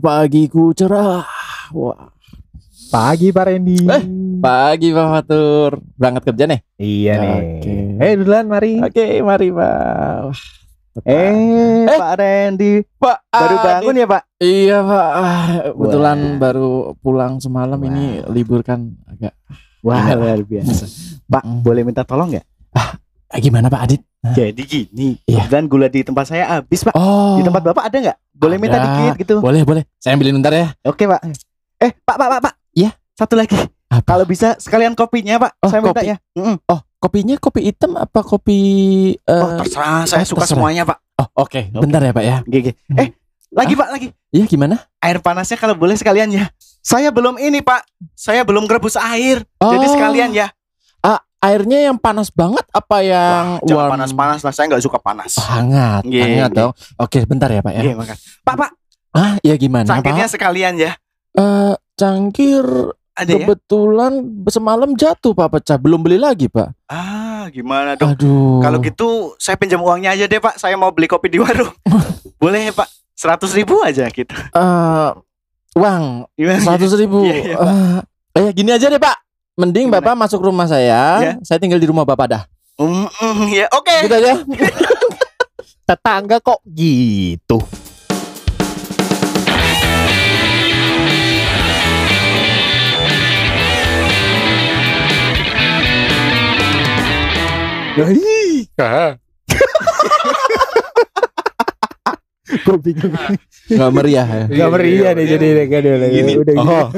pagiku cerah. Wah, Pagi Pak Randy. Eh, pagi Pak Fatur. Berangkat kerja nih? Iya nih. Oke. Eh duluan mari. Oke, mari Pak. Wah, Eh, Eh. Pak Randy Pak baru bangun ya Pak? Iya Pak. Kebetulan Wah. baru pulang semalam ini libur kan agak. Wah luar biasa. Pak boleh minta tolong nggak? Ah, gimana Pak Adit? Jadi gini, Iya. kebetulan gula di tempat saya habis Pak. Oh. Di tempat Bapak ada nggak? Boleh minta Ada. dikit gitu. Boleh, boleh. Saya ambilin bentar ya. Oke Pak. Eh Pak Pak Pak Pak. Iya. Satu lagi. Apa? Kalau bisa sekalian kopinya Pak. Oh, saya minta kopi. ya. Mm-mm. Oh, kopinya kopi hitam apa kopi eh, Oh terserah. Saya oh, suka terserah. semuanya Pak. Oh, oke. Bentar ya, Pak ya. Gigi. Eh lagi Pak lagi. Iya, gimana? Air panasnya kalau boleh sekalian ya. Saya belum ini Pak. Saya belum ngerebus air. Jadi Oh. sekalian ya. Airnya yang panas banget apa yang Jangan warm? panas-panas lah. Saya nggak suka panas. Hangat, Iya, hangat iya. dong. Oke, bentar ya, Pak ya. Iya makan. Pak Pak. Ah, ya gimana, Cangkirnya Pak? sekalian ya. Eh, cangkir Ada ya. kebetulan semalam jatuh, Pak, pecah. Belum beli lagi, Pak. Ah gimana dong? Aduh. Kalau gitu saya pinjam uangnya aja deh Pak. Saya mau beli kopi di warung. Boleh ya Pak? Seratus ribu aja gitu. eh uang seratus ribu. Iya, iya, Pak. Eh, eh, gini aja deh, Pak. Mending Gimana? Bapak masuk rumah saya. Iya. Saya tinggal di rumah Bapak dah. Mm, mm, ya oke. Gitu aja. Tetangga kok gitu. Gue bingung. Nggak meriah ya. Gak meriah deh jadi deh kan udah Gini. udah gini. Oh.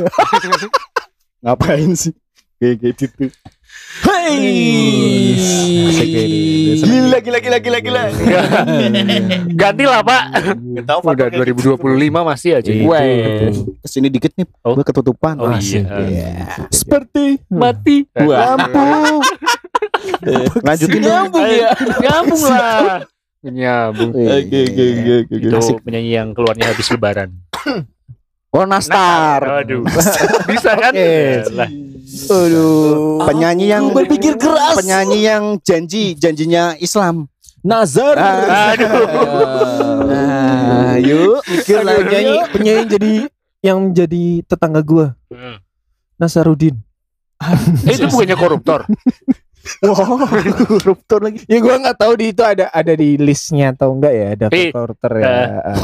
Ngapain sih? Kayak gitu. Hei. Deh. Gila gila gila gila gila. Ganti lah Pak. Tahu Pak. Udah 2025 masih aja. Itu. Weh. Ke sini dikit nih. Oh. Gue ketutupan. Oh Asik. iya. Seperti Mati. lampu. Lanjutin. Nyambung ya. Nyambung lah. Nyambung. Oke, oke, oke, oke. Itu penyanyi yang keluarnya habis lebaran. Oh Nastar. Aduh. Bisa kan? Oke. Aduh. Penyanyi yang Aku berpikir keras. penyanyi yang janji janjinya Islam. Nazar. Ah. Aduh. Nah, yuk mikir lagi penyanyi penyanyi jadi yang jadi tetangga gua Hmm. Nasarudin. Eh, itu bukannya koruptor. Wow, koruptor lagi. Ya gua nggak tahu di itu ada ada di listnya atau enggak ya ada Tapi, koruptor ya.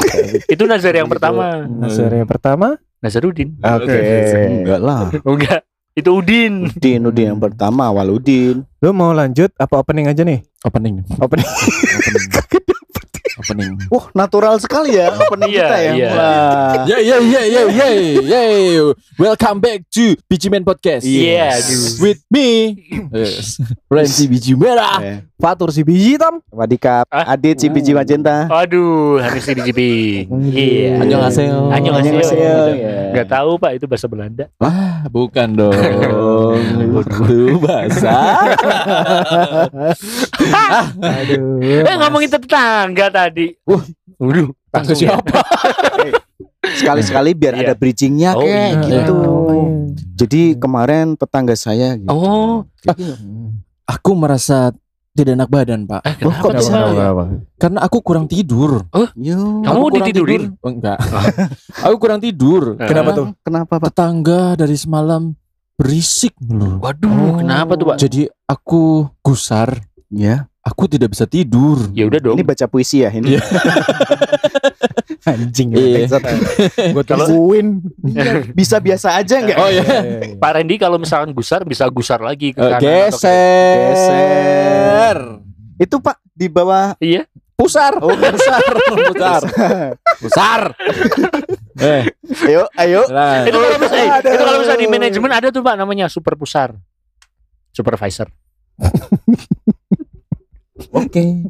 Gitu. Itu Nazar yang pertama. Nasar yang pertama. Nazarudin. Oke. Enggak lah. Enggak. Itu Udin. Udin, Udin yang pertama, Waludin. Lu mau lanjut apa opening aja nih? Opening. Opening. Opening. Wah, natural sekali ya opening Iya, kita ya. iya. Wah. Yeah, yeah, yeah, yeah, yeah, yeah. Welcome back to Biji Man Podcast. Iya, Yes. aduh. With me, yes. Ramsey Biji Merah. Eh, Fatur si biji tam. Wadikap, Ah? Adit si biji magenta. Aduh, Hanis di JP. Iya. Annyeonghaseyo. Annyeonghaseyo. Ya. Enggak tahu Pak itu bahasa Belanda. Ah, bukan dong. Itu bahasa. Aduh. Eh ngomongin tetangga tadi. Wah, Waduh, Tangga langsung ya. siapa? Sekali-sekali biar Iya. ada bridgingnya Oh, kayak iya. gitu. Oh, Jadi kemarin tetangga saya gitu. Oh, Aku merasa tidak enak badan, Pak. eh, Oh, kenapa kok bisa? Kenapa? Karena aku kurang tidur. Yo. Kamu ditidurin? tidur. Oh, enggak. aku kurang tidur. Kenapa tuh? Kenapa Pak? Tetangga dari semalam berisik melulu. Waduh, kenapa tuh Pak? Jadi aku gusar. Ya. Aku tidak bisa tidur. Ya udah dong. Ini baca puisi ya ini. Iya. Anjing. Iya. Gue tungguin. Bisa biasa aja enggak? Oh ya. Pak Randy kalau misalkan gusar bisa gusar lagi ke Eh, kanan atau ke- Geser. Itu Pak di bawah Iya. Pusar. Oh, pusar. pusar. Pusar. eh, Ayo, ayo. nah. Itu kalau misalnya, eh, itu kalau misalnya di manajemen ada tuh Pak namanya super pusar. Supervisor. Oke.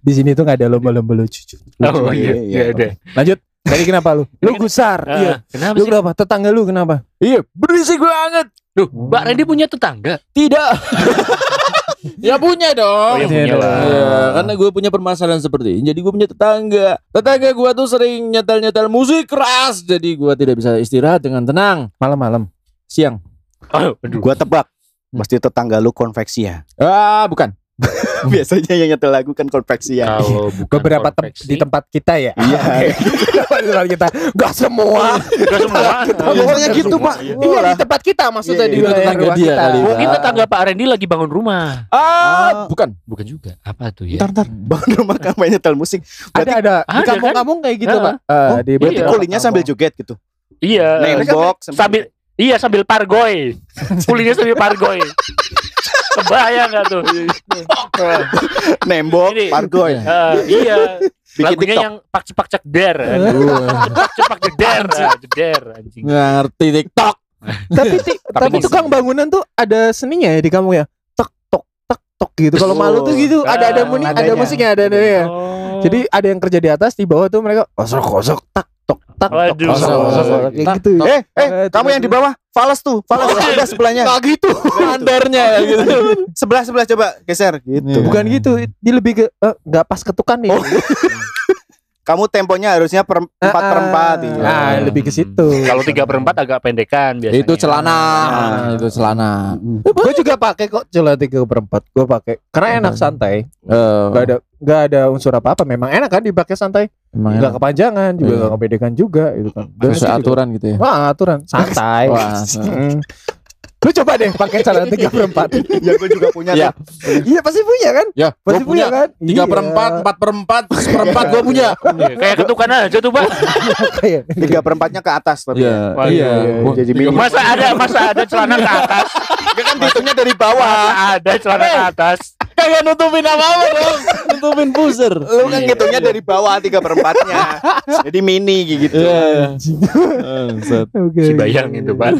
Di sini tuh nggak ada lomba-lomba lucu. Oh iya, iya, iya. iya ada. Lanjut. Tadi kenapa lu? Lu gusar. Iya. Ah, Kenapa Lu sih? kenapa? Tetangga lu kenapa? Iya, berisik banget. Duh, Mbak Randy punya tetangga. Tidak. ya punya dong. Oh, ya punya lah. Iya, karena gue punya permasalahan seperti ini. Jadi gue punya tetangga. Tetangga gue tuh sering nyetel-nyetel musik keras. Jadi gue tidak bisa istirahat dengan tenang. Malam-malam. Siang. Oh, aduh. Gua tebak. Pasti tetangga lu konveksi ya. Ah, bukan. Biasanya yang nyetel lagu kan konveksi ya. Kalau Beberapa tem- di tempat kita ya. Iya. di tempat kita. Gak semua. Enggak semua. Biasanya Enggak gitu, Pak. iya. Iya di tempat kita maksudnya Iya, di iya. Tetangga rumah dia kita. kali. Mungkin tetangga Pak Randy lagi bangun rumah. Ah, bukan. Bukan juga. Apa tuh ya? Ntar ntar bangun rumah kamu yang nyetel musik. Ada ada di kampung-kampung kayak gitu, Nah. Pak. Eh, Oh, di Berarti Iya. kulinya sambil joget gitu. Iya. Nembok sambil iya sambil pargoy. Kulinya sambil pargoy. Kebayang gak tuh? nembok Ini. pargoy. Eh, iya. Bikin Lagunya TikTok. yang pak cepak cek der. Cepak cepak jeder. Ah, Jeder anjing. Nggak ngerti TikTok. tapi ti- tapi Tapi tukang bangunan tuh ada seninya ya di kamu ya. Tek tok tek tok gitu. Kalau malu tuh gitu ada ada Ah, muni, ada musiknya ada ada ya. Oh. Jadi ada yang kerja di atas di bawah tuh mereka kosok kosok tak tok tak tok kosok kosok gitu. Eh, eh, Eh, kamu yang di bawah, fals tuh, fals ada sebelahnya. Nggak gitu. Standarnya ya gitu. Sebelah sebelah coba geser gitu. Bukan gitu. Dia lebih ke eh, nggak pas ketukan nih. Kamu temponya harusnya per, empat per empat. iya. Nah, lebih ke situ. Kalau tiga per empat agak pendekan biasanya. Itu celana, Ah. itu celana. Gue juga pakai kok celana tiga per empat. Gue pakai karena enak santai. Eh, Gak ada nggak ada unsur apa apa. Memang enak kan dipakai santai. emang Nggak kepanjangan juga Iya. nggak kepedekan juga gitu kan. Dan itu juga- aturan gitu ya. Wah aturan santai. Wah. Lu coba deh pakai celana tiga per empat. Ya gue juga punya Ya. Iya pasti punya kan? Ya, Pasti punya kan? tiga per empat, empat per empat, seperempat gue punya. Iya, Kayak ketukan aja tuh, Pak. Kayak Tiga per empatnya ke atas tapi. Iya, Wah, iya. iya, Jadi mini. Masa ada masa ada celana ke atas? Dia kan hitungnya dari bawah. Masa ada celana ke atas? Kagak nutupin apa-apa dong. Nutupin buzzer. Lu kan hitungnya dari bawah tiga per empatnya. Jadi mini gitu. Iya. Oke. Si bayang itu, Pak.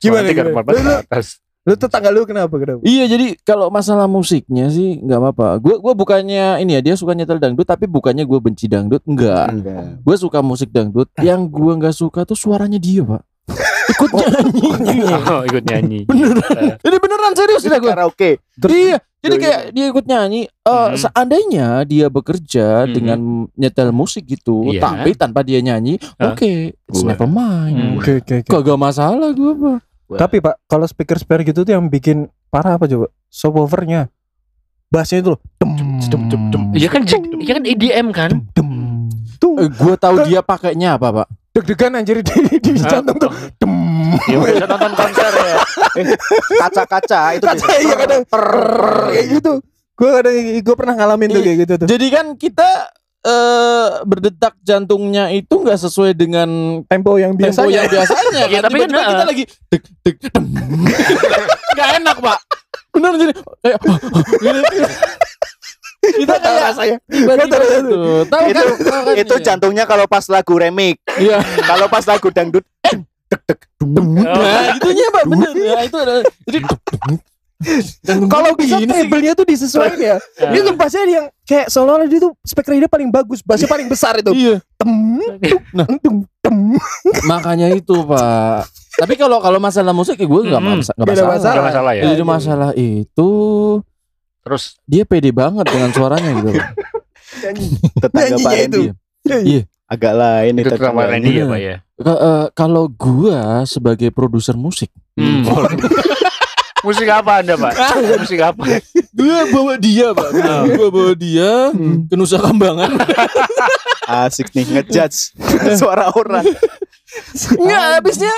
Gimana, Tiga gimana? per empat ke atas. Lu tetangga lu kenapa kenapa? Iya jadi kalau masalah musiknya sih nggak apa-apa. Gue gua bukannya ini ya dia suka nyetel dangdut tapi bukannya gue benci dangdut enggak. Enggak. Gue suka musik dangdut. Yang gue nggak suka tuh suaranya dia pak. Ikut nyanyi. Oh, ikut nyanyi. beneran. Ini beneran serius dah gue. Karaoke. Iya. Jadi kayak dia ikut nyanyi. eh, Hmm. Seandainya dia bekerja Hmm. dengan nyetel musik gitu, Iya. tapi tanpa dia nyanyi, Hah? oke, it's Gua- never mind. Hmm. Oke oke oke. Kagak masalah gue apa. Tapi Pak, kalau speaker speaker gitu tuh yang bikin parah apa coba? Subwoofernya. Bassnya itu loh. Dem, dem, dem, dem. Iya kan, iya kan EDM kan? Dem. Tung. Eh, gue tahu dia pakainya apa pak. Deg-degan anjir di, di jantung tuh. Dem. Ya udah nonton konser ya. Kaca-kaca itu Kaca iya kadang kayak gitu. Gue kadang gue pernah ngalamin tuh kayak gitu tuh. Jadi kan kita eh berdetak jantungnya itu nggak sesuai dengan Tempo yang tempo biasanya. yang biasanya. Iya, kan. tapi kan, kita eh, lagi deg deg dem. Nggak enak pak. Bener jadi. kita Tahu rasanya. tiba-tiba itu. Tahu Itu kan? Tahu kan? itu Iya. jantungnya kalau pas lagu remix. Iya. Kalau pas lagu dangdut Nah, gitunya pak bener. Ya itu ada. Jadi Kalau bisa treble-nya tuh disesuaikan ya. Dia tuh bassnya yang kayak seolah-olah dia tuh speaker dia paling bagus, bassnya paling besar itu. Iya. Tem, Nah. tum, tem. Makanya itu pak. Tapi kalau kalau masalah musik ya gue nggak Hmm. masalah. masalah. Gak masalah ya. Jadi masalah itu Terus dia pede banget dengan suaranya gitu. Tetangga Pak itu. Randy. Agak lain itu tetangga. Randy ya, Pak ya. Eh, kalau gua sebagai produser musik, Hmm. Musik apa Anda, Pak? Musik apa? gua bawa dia, Pak. gua bawa dia ke Nusa Kambangan. Asik nih ngejudge suara orang. Enggak, habisnya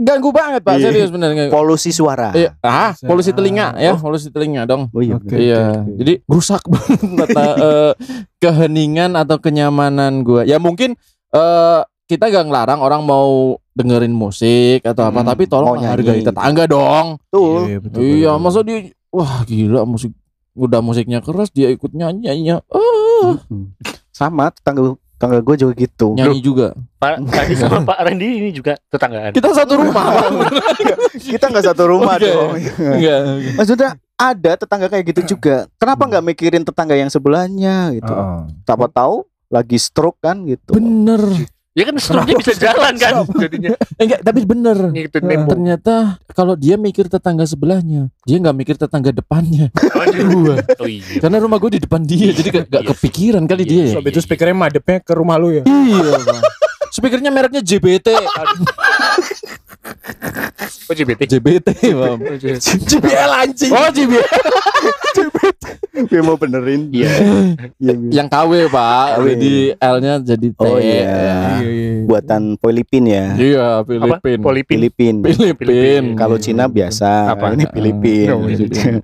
ganggu banget, Pak. Iya. Serius bener nggak? Polusi suara. Iya, ah, polusi telinga ya, polusi telinga dong. Oh iya. Bener. iya, oke. jadi rusak banget tata eh, keheningan atau kenyamanan gua. Ya mungkin eh kita gak ngelarang orang mau dengerin musik atau apa, Hmm, tapi tolong nyanyi. hargai tetangga dong. Tuh. Iya, betul, Iya, betul. masa dia wah gila musik udah musiknya keras dia ikut nyanyi nyanyinya. Oh, Hmm. Sama tetangga tetangga gue juga gitu. nyanyi juga. Pak tadi sama Pak Randy ini juga tetanggaan. Kita satu rumah. Kita nggak satu rumah Oke. dong. Enggak. Maksudnya ada tetangga kayak gitu juga. Kenapa nggak mikirin tetangga yang sebelahnya gitu? Oh. Siapa tahu lagi stroke kan gitu. Bener. Ya kan stroke bisa jalan kan jadinya. Eh, enggak, tapi bener. Ternyata kalau dia mikir tetangga sebelahnya, dia nggak mikir tetangga depannya. Gua. Oh iya. Karena rumah gue di depan dia, jadi gak, gak Iya. kepikiran kali Iya, dia. ya. Sob itu speakernya madepnya ke rumah lu ya. Iya, Bang. Speakernya mereknya JBT. Oh JBT. JBT, Bang. JBL anjing. Oh, JBT. Gue mau benerin. Iya. Iya, gue. Yang KW pak, KW. jadi L-nya jadi T. Oh, iya. Ya. Buatan Filipin ya. Iya? Filipin. Polipin. Filipin. Filipin. Kalau Cina biasa, Apa? ini Filipin. Iya.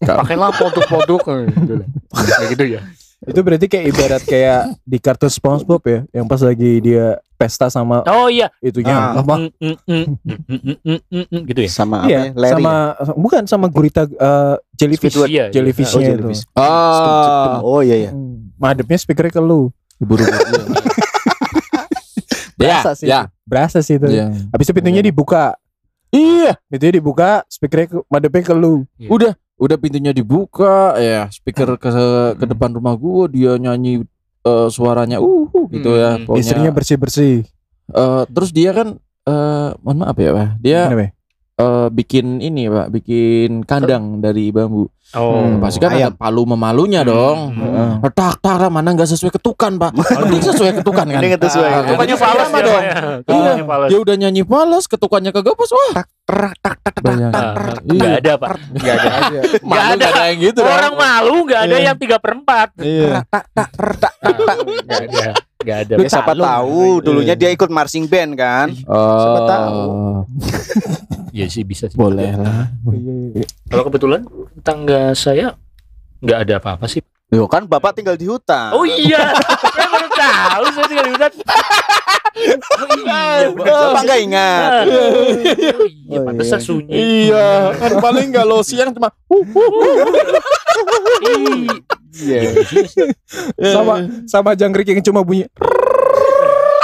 Pakailah produk-produk gitu gitu ya. Itu berarti kayak ibarat kayak di kartun SpongeBob ya, yang pas lagi dia pesta sama Oh iya. itunya Ah. apa? Mm, mm, mm, mm, mm, mm, mm, mm, gitu ya. Sama apa Iya, ya? Larry sama bukan sama gurita eh, jellyfish, Squidward. Iya, iya. jellyfishnya Oh, itu. jellyfish. Ah, Oh iya ya. Hmm, Madepnya speakernya ke lu. buru-buru. Ya, Berasa sih. ya. Berasa sih itu. Iya. Habis itu pintunya dibuka. Iya, Pintunya dibuka, speakernya ke, madepnya ke lu. udah udah pintunya dibuka ya speaker ke ke depan rumah gua dia nyanyi eh, suaranya uh uh, gitu ya Hmm. pokoknya. Istrinya bersih-bersih. Eh, terus dia kan eh mohon maaf ya pak dia Kenapa? Eh, bikin ini pak bikin kandang dari bambu Oh. Hmm, pasti kan ada ayam. palu memalunya dong Hmm. Heeh. tak tak mana nggak sesuai ketukan pak ini sesuai ketukan kan Ini nggak sesuai. Ah, Ketukannya kan? falas dia, dong Pak, ya. Iya, dia udah nyanyi falas ketukannya kagak pas wah Bayangin. Ah, Iya. Nggak ada pak. Nggak ada. Malu ada. nggak ada yang gitu. Orang malu nggak ada Iya. yang tiga per empat. Iya. Nggak ada. Nggak ada. Ya, siapa tahu dulunya dia ikut marching band kan. Siapa tahu. Oh, Iya sih bisa sih. boleh lah. Kalau kebetulan tetangga saya nggak ada apa-apa sih. Yo kan bapak tinggal di hutan. Oh iya, saya baru tahu saya tinggal di hutan. Oh iya. Bapak nggak ingat. Oh iya, Oh, pantesan iya. sunyi. Iya, kan paling kalau siang cuma uh, Iya. Sama sama jangkrik yang cuma bunyi.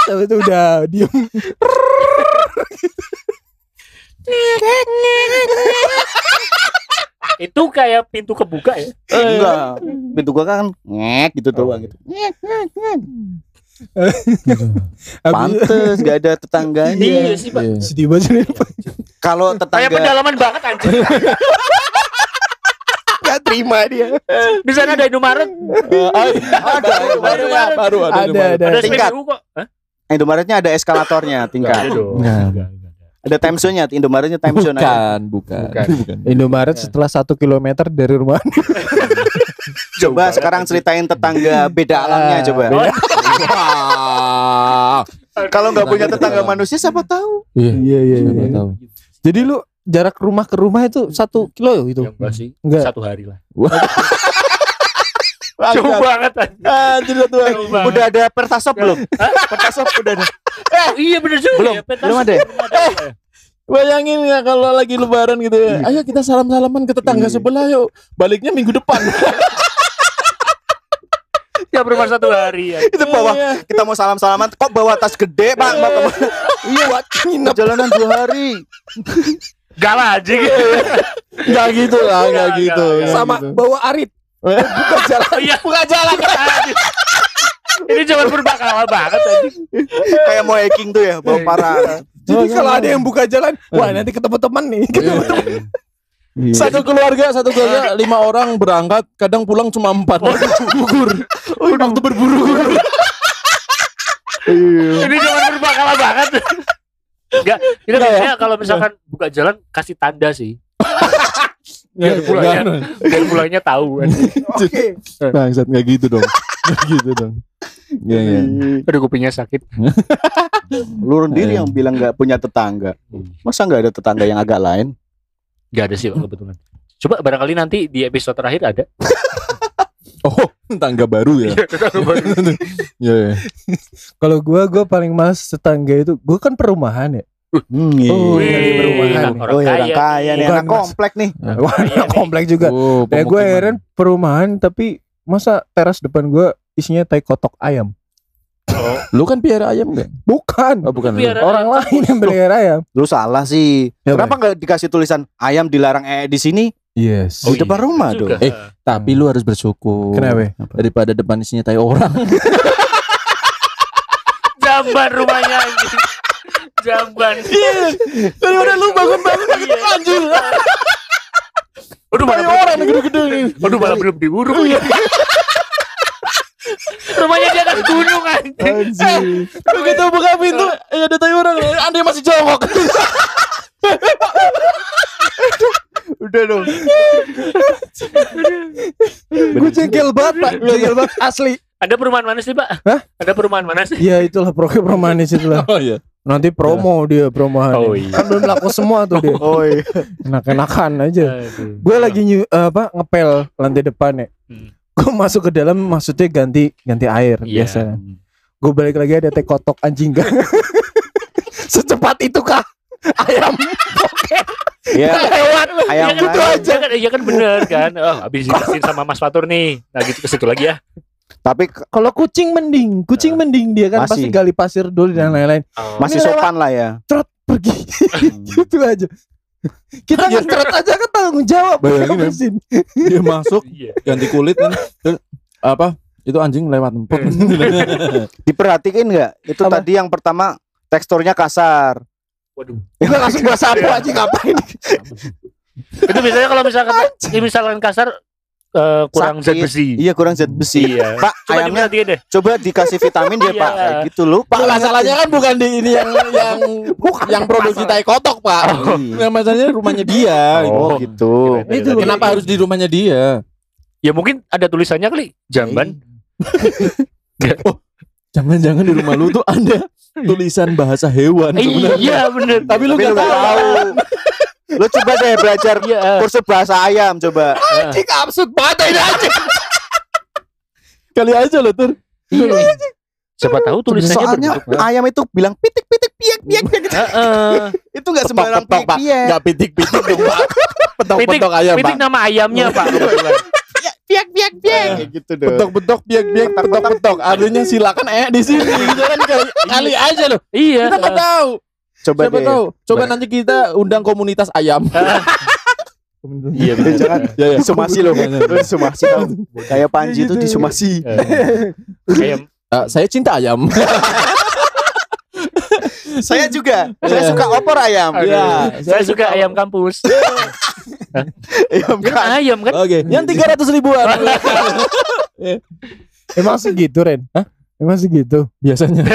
Tapi itu udah diem. Itu kayak pintu kebuka ya. Enggak. Pintu gua kan ngek gitu doang gitu. Habis Pantes gak ada tetangganya. Iya sih pak. Iya. sedih banget. Kalau Kayak tetangga pendalaman banget anjir. Gak terima dia. Di sana ada Indomaret. ada, baru ya, baru ada. Ada ada. Ada Tingkat. SPBU kok. Hah? Indomaretnya ada ada. Nggak, nggak ada. Ada time zone-nya, Indomaretnya time zone. Bukan, bukan, Bukan. bukan. Indomaret setelah satu kilometer dari rumah. Coba sekarang ceritain tetangga beda alamnya coba. Wah. Kalau nggak punya tetangga Tetangga. manusia siapa tahu? Iya, Iya iya. siapa iya. tahu. Jadi lu jarak rumah ke rumah itu satu kilo itu. Ya, enggak sih. Enggak. Satu hari lah. Wah. Jauh banget anjir. Satu hari. Jauh banget. Udah ada pertasop belum? Pertasop udah ada. Oh, iya bener juga Belum, ya. Belum ada ya? ya. Bayangin ya kalau lagi lebaran gitu ya. Ayo kita salam-salaman ke tetangga Iya. sebelah yuk. Baliknya minggu depan. Ya berumah satu hari ya. Itu bawah Iya. kita mau salam-salaman kok bawa tas gede Pak? Iya, nginep perjalanan dua hari. Galah aja gitu. Enggak gitu lah, enggak Nggak, gitu. nggak Sama gitu. bawa arit. Buka jalan. Oh, iya. Buka jalan. Ini cuma berbakala banget aja. Kayak mau hiking tuh ya, bawa parah. Jadi Oh, kalau iya. ada yang buka jalan, wah nanti ketemu teman nih. Ketemu teman. Satu keluarga, satu keluarga lima orang berangkat, kadang pulang cuma empat. Gugur. Waktu berburu gugur. Ini cuma berbakala banget. Enggak, itu biasanya kalau misalkan buka jalan kasih tanda sih. Biar pulangnya, biar pulangnya tahu kan. Oke. Bangsat nggak gitu dong. Nggak gitu dong. Iya, iya. Aduh kupingnya sakit. Lu sendiri yang bilang nggak punya tetangga. Masa nggak ada tetangga yang agak lain? Gak ada sih Pak, kebetulan. Coba barangkali nanti di episode terakhir ada. Oh, tangga baru ya. Iya, iya. Kalau gua gua paling males tetangga itu, gua kan perumahan ya. Hmm, iya. Oh, Wih, dari perumahan. orang Oh ya orang kaya kaya nih, anak komplek nih. Wah, Iya nih. komplek juga. Oh, Ya gue pemukiman. heran perumahan tapi masa teras depan gua isinya tai kotok ayam. Oh, Lu kan piara ayam enggak? Bukan. Oh, bukan. Piara- Orang lain yang pelihara ayam. Lu salah sih. Ya, Kenapa nggak dikasih tulisan ayam dilarang eh di sini? Yes. Di depan rumah juga. dong. Eh, Tapi lu harus bersyukur. Kenapa? Daripada depan isinya tai orang. jamban rumahnya anjing. Jamban. Daripada lu bangun-bangun Iya. anjir. Aduh Tai malah orang gede-gede nih. Aduh malah belum diuruk. Rumahnya di atas gunung anjing. Begitu buka pintu, eh ada tai orang. Anda masih jongkok. Udah dong. Jengkel banget pak Jengkel banget asli Ada perumahan mana sih, Pak? Hah? Ada perumahan mana sih? Ya itulah program romanis itulah Oh iya. Nanti promo dia perumahan Oh, iya. Kan belum laku semua tuh dia Oh iya. Enak-enakan aja. Gue lagi nyu, apa ngepel lantai depan ya Hmm. Gue masuk ke dalam maksudnya ganti ganti air Iya. biasa Gue balik lagi ada teh kotok anjing gak Secepat itu kah Ayam Iya. lewat Ayam Iya kan, kan. iya kan, iya kan bener kan. Oh, habis dijelasin sama Mas Fatur nih. Nah, gitu ke situ lagi ya. Tapi Kalau kucing mending Kucing mending dia kan pasti Masih. gali pasir dulu dan lain-lain masih Ini lewat. sopan lah ya. Trot pergi Gitu aja Kita ngetrot aja kan tanggung jawab Bayangin, ya. Dia masuk Iya. ganti kulit kan. Apa? Itu anjing lewat empuk. Diperhatiin nggak? Itu Apa? tadi yang pertama teksturnya kasar. Waduh. Itu langsung gua sapu aja ngapain Itu biasanya kalau misalkan ini misalkan kasar eh, kurang zat besi. Iya kurang zat besi. Iya. Pak, Coba ayamnya deh. coba dikasih vitamin dia, Iya. Pak. Kayak gitu loh. Pak masalahnya kan bukan di ini yang yang yang produksi tai kotok pak. Yang masalahnya rumahnya dia. Oh, Oh. gitu. Kirain Itu tadi. Kenapa harus di rumahnya dia? Ya mungkin ada tulisannya kali. Jamban. Jangan-jangan di rumah lu tuh ada tulisan bahasa hewan. Iya bener. Tapi lu gak nggak tahu. Lu coba deh belajar Iya. kursus bahasa ayam coba. Anjing absurd banget ini anjing Kali aja lo tur. Iya. Siapa tahu tulisannya Soalnya berbentuk. ayam itu bilang pitik pitik piek piek piek gitu. Heeh. Itu nggak sembarang Petok, piek Pak. piek. Gak pitik-pitik dong pak. Pitik, Petok-petok ayam pitik pak. nama ayamnya Pak. piek piek kayak gitu dong. Petok-petok, biak-biak, petok-petok. Artinya silakan eh di sini. Kali, kali aja loh. Iya. Kita nggak tahu. Coba Siapa deh. tahu. Coba nanti kita undang komunitas ayam. Iya bener. Jangan Ya, ya. disumasi loh. Lu disumasi tau. Kayak Panji itu disumasi. Kayak Eh, saya cinta ayam. Saya juga. Saya Iya. suka opor ayam. Iya, saya suka ayam kampus. Ayam Kan ayam kan? Oke, yang tiga ratus ribuan. Emang segitu Ren Hah? Emang segitu Biasanya.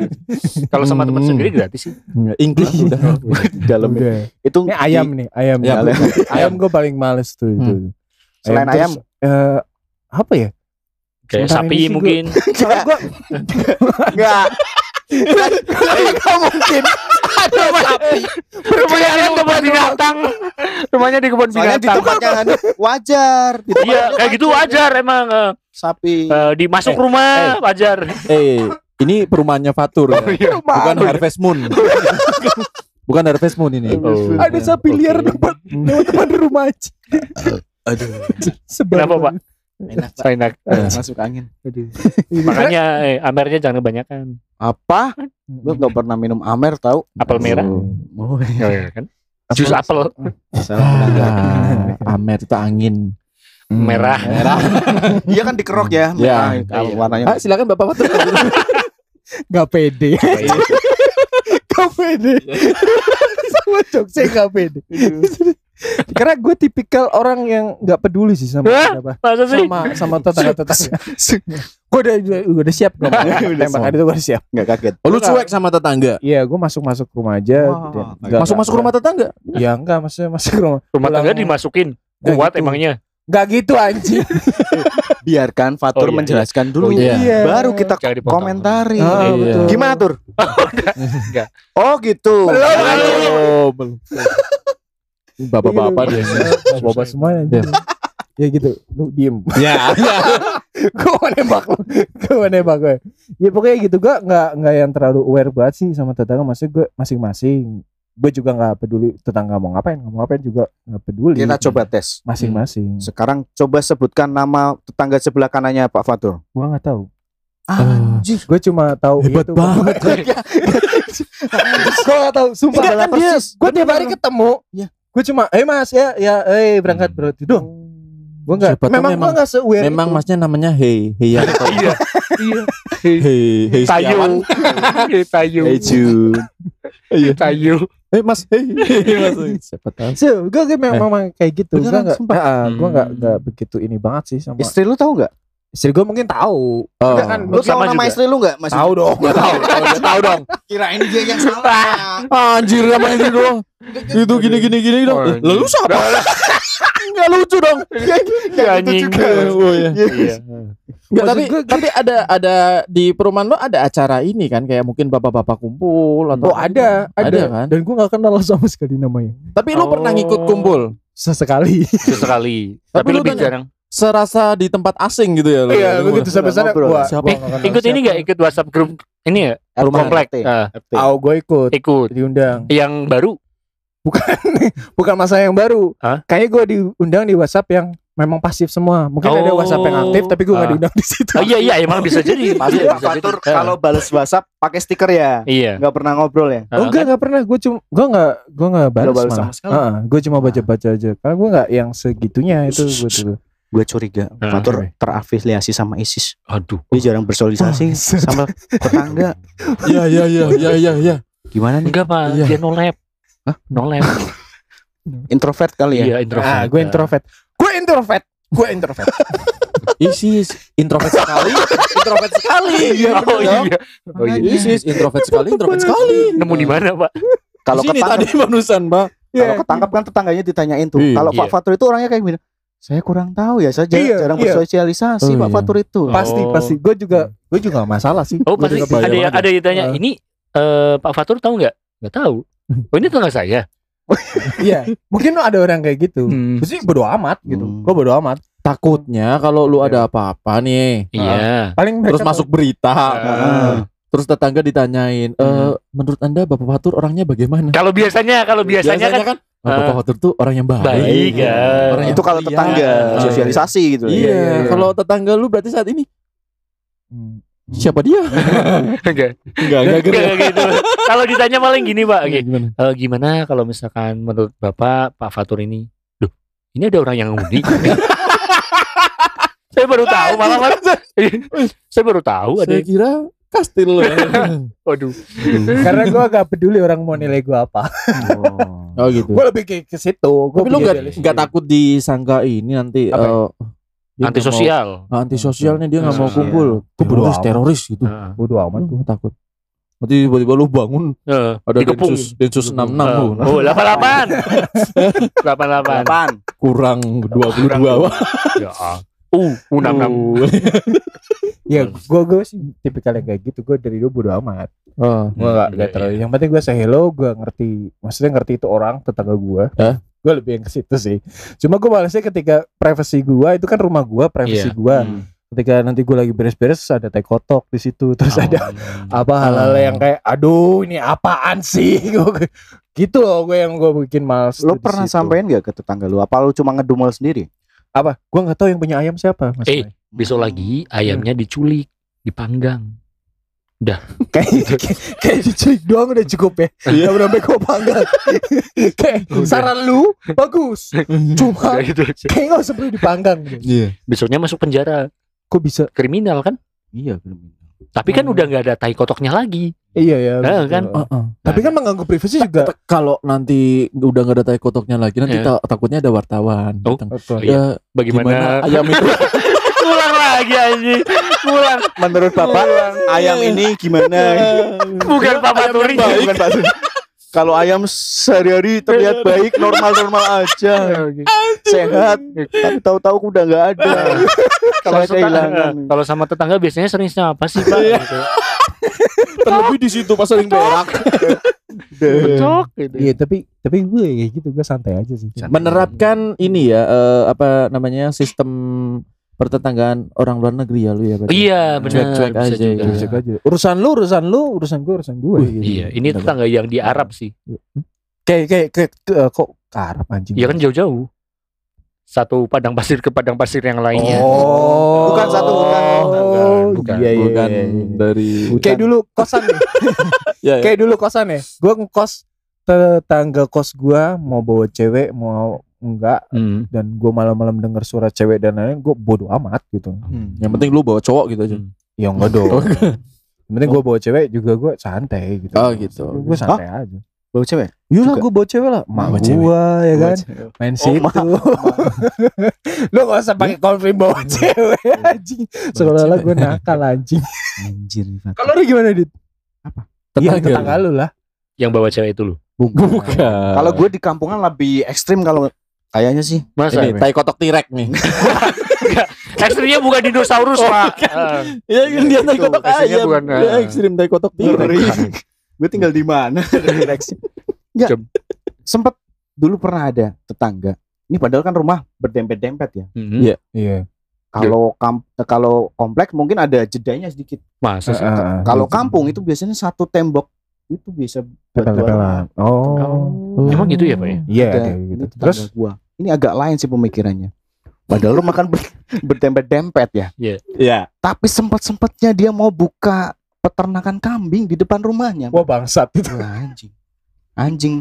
Kalau sama teman Hmm. sendiri gratis sih. Ingklik udah. Dalam Udah. itu Ini ayam nih Ayam Ya, Ayam, ayam gue paling males tuh itu Selain ayam? terus, eh, Apa ya Kayak Sementara sapi sih mungkin. Gua enggak. Gak mungkin Ada sapi Rumahnya di kebun binatang. Rumahnya di kebun Soalnya di binatang. tempatnya kan wajar. Iya, kayak gitu wajar emang. eh, Sapi. eh, di masuk Eh, rumah wajar. Eh, ini perumahannya Fatur. ya. iya. Bukan Harvest Moon. Bukan Harvest Moon ini. Oh. Ada sapi liar depan Lewat depan rumah aja Aduh. Kenapa, Pak? Enak. Enak. Masuk angin. Makanya eh, amernya jangan kebanyakan. Apa? Lu nggak pernah minum Amer tahu? Apel merah. Oh, Oh, iya kan? Jus apel salah. Ah, Amer itu angin. Hmm, merah. Merah. Iya kan dikerok ya. Ya. Kalau Iya. warnanya. Ah, silakan Bapak Fatur. Gak pede Gak pede Sama jokesnya gak pede Karena gue tipikal orang yang gak peduli sih sama Hah? apa sama sama tetangga-tetangga. gue udah, udah udah siap gue Udah tembak siap. itu gue udah siap. Nggak kaget. Oh, lu cuek sama tetangga. Iya, gue masuk masuk rumah aja. Dan masuk- nggak- Masuk-masuk nggak- rumah tetangga. Ya enggak, maksudnya masuk rumah. Rumah tangga Pulang- dimasukin. Nggak Kuat gitu. emangnya. Gak gitu anjing. Biarkan Fatur Oh, iya, menjelaskan dulu. Oh, iya. Baru kita komentari. Ah, Iya. betul. Gimana tur? Enggak. Oh gitu. Oh, belum. Ini Bapak-bapak dia. Bapak semuanya. Iya. Ya gitu, lu diem. Ya, ya. gue mau nembak lu, gue mau nembak gue. Ya pokoknya gitu, gue nggak nggak yang terlalu aware banget sih sama tetangga. Maksudnya gue masing-masing. Gue juga nggak peduli tetangga mau ngapain, mau ngapain juga nggak peduli. Kita coba tes. masing-masing. Sekarang coba sebutkan nama tetangga sebelah kanannya Pak Fatur. Gue nggak tahu. Anjir. Gue cuma tahu Hebat itu. banget. gue nggak tahu. Sumpah Enggak, kan persis. dia. Gue tiap hari ketemu. Iya. Gue cuma, eh mas ya, ya, eh berangkat bro. Itu dong. Gue nggak. Tahu Memang gue memang- nggak se-aware Memang itu. masnya namanya Hey, Hey yang Iya. Iya. Hey, Hey Tayu. Iya, Tayu. Hey Jun. Iya. Tayu. Hey Mas, hey, hey Mas. Siapa tahu. So, gue memang, memang kayak gitu. Gue nggak, sumpah. ah, gue nggak Hmm. nggak begitu ini banget sih sama Istri lu tahu nggak? Istri gue mungkin tahu Oh. Kan Lu tahu Sama nama juga. istri lu enggak? Masih tahu dong tahu, tahu dong. kirain dia yang salah. Anjir sama itu doang. Itu gini gini gini dong. Oh, Lalu siapa? Enggak lucu dong. Ya, anjing. Oh iya. Iya. Nggak, Maksud tapi gue- tapi ada ada di perumahan lo ada acara ini kan kayak mungkin bapak-bapak kumpul atau oh ada ada, Ada kan? dan gue nggak kenal sama sekali namanya Tapi lo pernah ngikut Oh. kumpul sesekali Sesekali. Tapi Tapi lu lebih tanya- jarang. Serasa di tempat asing gitu ya lo. iya Lu- begitu sampai sana ngobrol. gua Siapa? kenal Ikut ini enggak ikut WhatsApp grup ini ya? Rumah komplek. Ah, oh gue ikut ikut. diundang Yang baru bukan masa yang baru kayaknya gue diundang di WhatsApp yang memang pasif semua mungkin ada Oh. WhatsApp yang aktif tapi gue nggak Ah. diundang di situ Oh iya iya emang bisa jadi. Pasti jadi. Fatur Ah. kalau balas WhatsApp pakai stiker ya. Iya. Enggak pernah ngobrol ya. Oh, enggak enggak pernah gue cuma gue enggak gue enggak balas, balas malah. sama sekali. gue cuma baca-baca aja karena gue enggak yang segitunya itu gue tuh. Gue curiga Ah. Fatur terafiliasi sama ISIS. Aduh. Dia jarang bersosialisasi Bangsat. sama tetangga. Iya iya iya iya iya iya. Gimana nih? Enggak Pak, Iya. dia no lab. Hah? No lab. Introvert kali ya? Iya, introvert. Ah, gue introvert. Gue introvert. Gue introvert. Isis introvert sekali, introvert sekali. Iya, oh iya. Oh iya. Isis introvert sekali, introvert sekali. Nemu di mana, Pak? Kalau ketangkap, tadi barusan, Pak. kalau ketangkap kan tetangganya ditanyain tuh. Iya. Kalau Pak Iya. Fatur itu orangnya kayak gini. Saya kurang tahu ya, saya Iya, jarang iya. bersosialisasi Oh, Pak iya. Fatur itu. pasti Oh. pasti gue juga gue juga nggak masalah sih. Oh, pasti ada yang ada yang ditanya, Ah. "Ini eh, Pak Fatur tahu nggak?" Nggak tahu. Oh, ini tetangga saya. Iya, mungkin ada orang kayak gitu. Hmm. Terus bodo amat gitu. Hmm. Gue bodo amat. Takutnya kalau lu ada apa-apa nih, Iya. Paling mereka terus masuk berita, Ah. terus tetangga ditanyain, "Eh, menurut Anda Bapak Fatur orangnya bagaimana?" Kalau biasanya kalau biasanya, kan "Ah, Bapak Ah. Fatur tuh orang yang baik. baik ya. Orang yang itu kalau tetangga Ah, sosialisasi gitu. Iya, Iya, iya, iya. kalau tetangga lu berarti saat ini Hmm. siapa dia? Enggak. Enggak, Enggak enggak gitu. Kalau ditanya paling gini, Pak. Oke. Gimana? Eh, gimana kalau misalkan menurut Bapak Pak Fatur ini? Duh, ini ada orang yang unik. saya baru tahu malah saya baru tahu ada. Saya kira kastil lu. Waduh. Karena gue gak peduli orang mau nilai gue apa. Oh. oh gitu. Gue lebih ke ke situ. Gua Tapi lu idealisme. nggak takut disangka ini nanti Apa? eh, nggak Antisosial. mau- antisosial nih dia nggak mau kumpul. Gue Bodo teroris gitu. Bodo amat Lu gue. takut. Nanti tiba-tiba lu bangun Heeh. ada Dikepung. Densus Densus 66 lu. Oh, 88. 88. Apaan? Kurang 22 Wah. Ya. Uh, U 66. Ya gue gue sih tipikal yang kayak gitu. Gue dari dulu bodo amat. Oh. Gue gak, iya, gak terlalu. iya. Yang penting gue say hello. Gue ngerti. Maksudnya ngerti itu orang tetangga gue. Hah? Gue lebih yang ke situ sih. Cuma gue malasnya ketika privacy gue itu kan rumah gue, privacy Iya. gue. Hmm. Ketika nanti gue lagi beres-beres ada teh kotok di situ. Terus Oh, ada iya. apa hal-hal Ah. yang kayak aduh ini apaan sih gitu loh gue yang gue bikin males di pernah situ. sampein gak ke tetangga lu? Apa lu cuma ngedumel sendiri? Apa gue nggak tahu yang punya ayam siapa mas Eh, Besok lagi ayamnya diculik, dipanggang. kayak kayak, kayak diculik doang udah cukup ya Iya. Nggak sampai gue panggang kayak saran lu bagus cuma Udah gitu kayak nggak usah perlu dipanggang gitu. Iya. Besoknya masuk penjara. kok bisa Kriminal kan? Iya, Tapi kan Hmm. udah nggak ada tai kotoknya lagi. Iya ya Nah, betul. kan? Heeh. tapi kan mengganggu privasi juga Kalau nanti udah nggak ada tai kotoknya lagi nanti Iya. ta- takutnya ada wartawan. Oh. datang. Betul. Iya. Ya Bagaimana? gimana ayam itu? Pulang lagi anjing. Pulang. Menurut Bapak, ayam ini gimana? Bukan Pak Ayam yang Faturi. baik. Bukan Pak Sun. Kalau ayam sehari-hari terlihat baik, normal-normal aja, sehat, tapi tahu-tahu udah nggak ada. Kalau Saya kehilangan. tetangga, kalau sama tetangga biasanya sering apa sih Pak? Iya. Gitu. Terlebih di situ pas sering berak. Cocok gitu. iya tapi tapi gue kayak gitu gue santai aja sih Menerapkan ini ya eh, apa namanya sistem pertetanggaan orang luar negeri ya lu ya. berarti? Iya benar. Cuek-cuek aja, juga. iya. Cek aja. urusan lu urusan lu urusan gue urusan gue Wih, gitu. Iya, ini tetangga yang di Arab sih. kayak kayak kayak eh, kok ke Arab anjing Iya kan jauh-jauh. Satu padang pasir ke padang pasir yang lainnya. Oh, Bukan satu hutan. Oh, Bukan. iya, iya, Bukan iya, iya. dari Kayak dulu kosan nih. ya, ya. Kayak dulu kosan ya. Gua ngekos tetangga kos gua mau bawa cewek mau enggak Hmm. dan gua malam-malam denger suara cewek dan lain-lain gua bodo amat gitu. Hmm, Yang penting lu bawa cowok gitu aja. Hmm. Ya enggak dong. Yang penting gua bawa cewek juga gua santai gitu. Oh, gitu. Gua santai aja. Bawa cewek Iya lah gue bawa cewek lah Mak cewek. gua ya Bawa kan. Main Oh, situ mak. Lu gak usah pakai konflik bawa cewek anjing Seolah-olah gue nakal anjing anjir. Kalau lu gimana Dit? Iya Tetangga tetangga lu lah Yang bawa cewek itu lu. Bukan. kalau gue di kampungan lebih ekstrim kalau kayaknya sih Masa? ini tai kotok tirek nih. Ekstrimnya bukan dinosaurus, Pak. Ah. Iya kan dia tai Itu, kotok bukan, Dia ah. ekstrim tai kotok tirek. Gue tinggal di mana Enggak. Sempet dulu pernah ada tetangga. Ini padahal kan rumah berdempet-dempet ya. Mhm. Iya. Iya Kalau kam kalau komplek mungkin ada jedanya sedikit. Masa sih? Ah, Kalau gitu. kampung itu biasanya satu tembok itu bisa buat dua Tempel-tempelan Oh Oh. Emang gitu ya, Pak ya? Iya Ini gitu. Terus gua. Ini agak lain sih pemikirannya. Padahal rumah kan ber- berdempet-dempet ya. Iya. Tapi sempat-sempatnya dia mau buka peternakan kambing di depan rumahnya. Wah bangsat itu Wah, anjing. Anjing.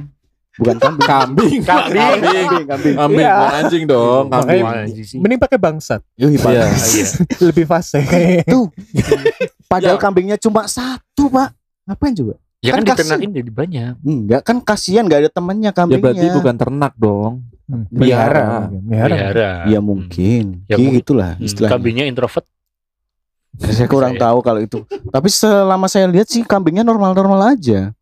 Bukan kambing. Kambing. Kambing. Kambing. kambing. Kambing. Iya. bukan anjing dong. Kambing. Makanya- Anjing sih. Mending pakai bangsat Pak. Iya. Iya. Lebih fase kayaknya Tuh. Padahal Ya. kambingnya cuma satu, Pak. Ngapain juga? Ya kan Kan diternakin jadi banyak. Enggak, kan kasihan gak ada temannya Ya kambingnya. berarti bukan ternak dong. Hmm, Melihara. mungkin. Melihara Melihara. Ya mungkin. Ya, Ya, mungkin. itulah Hmm, istilahnya. Kambingnya introvert. Saya kurang Saya- tahu kalau itu. Tapi selama saya lihat sih kambingnya normal-normal aja.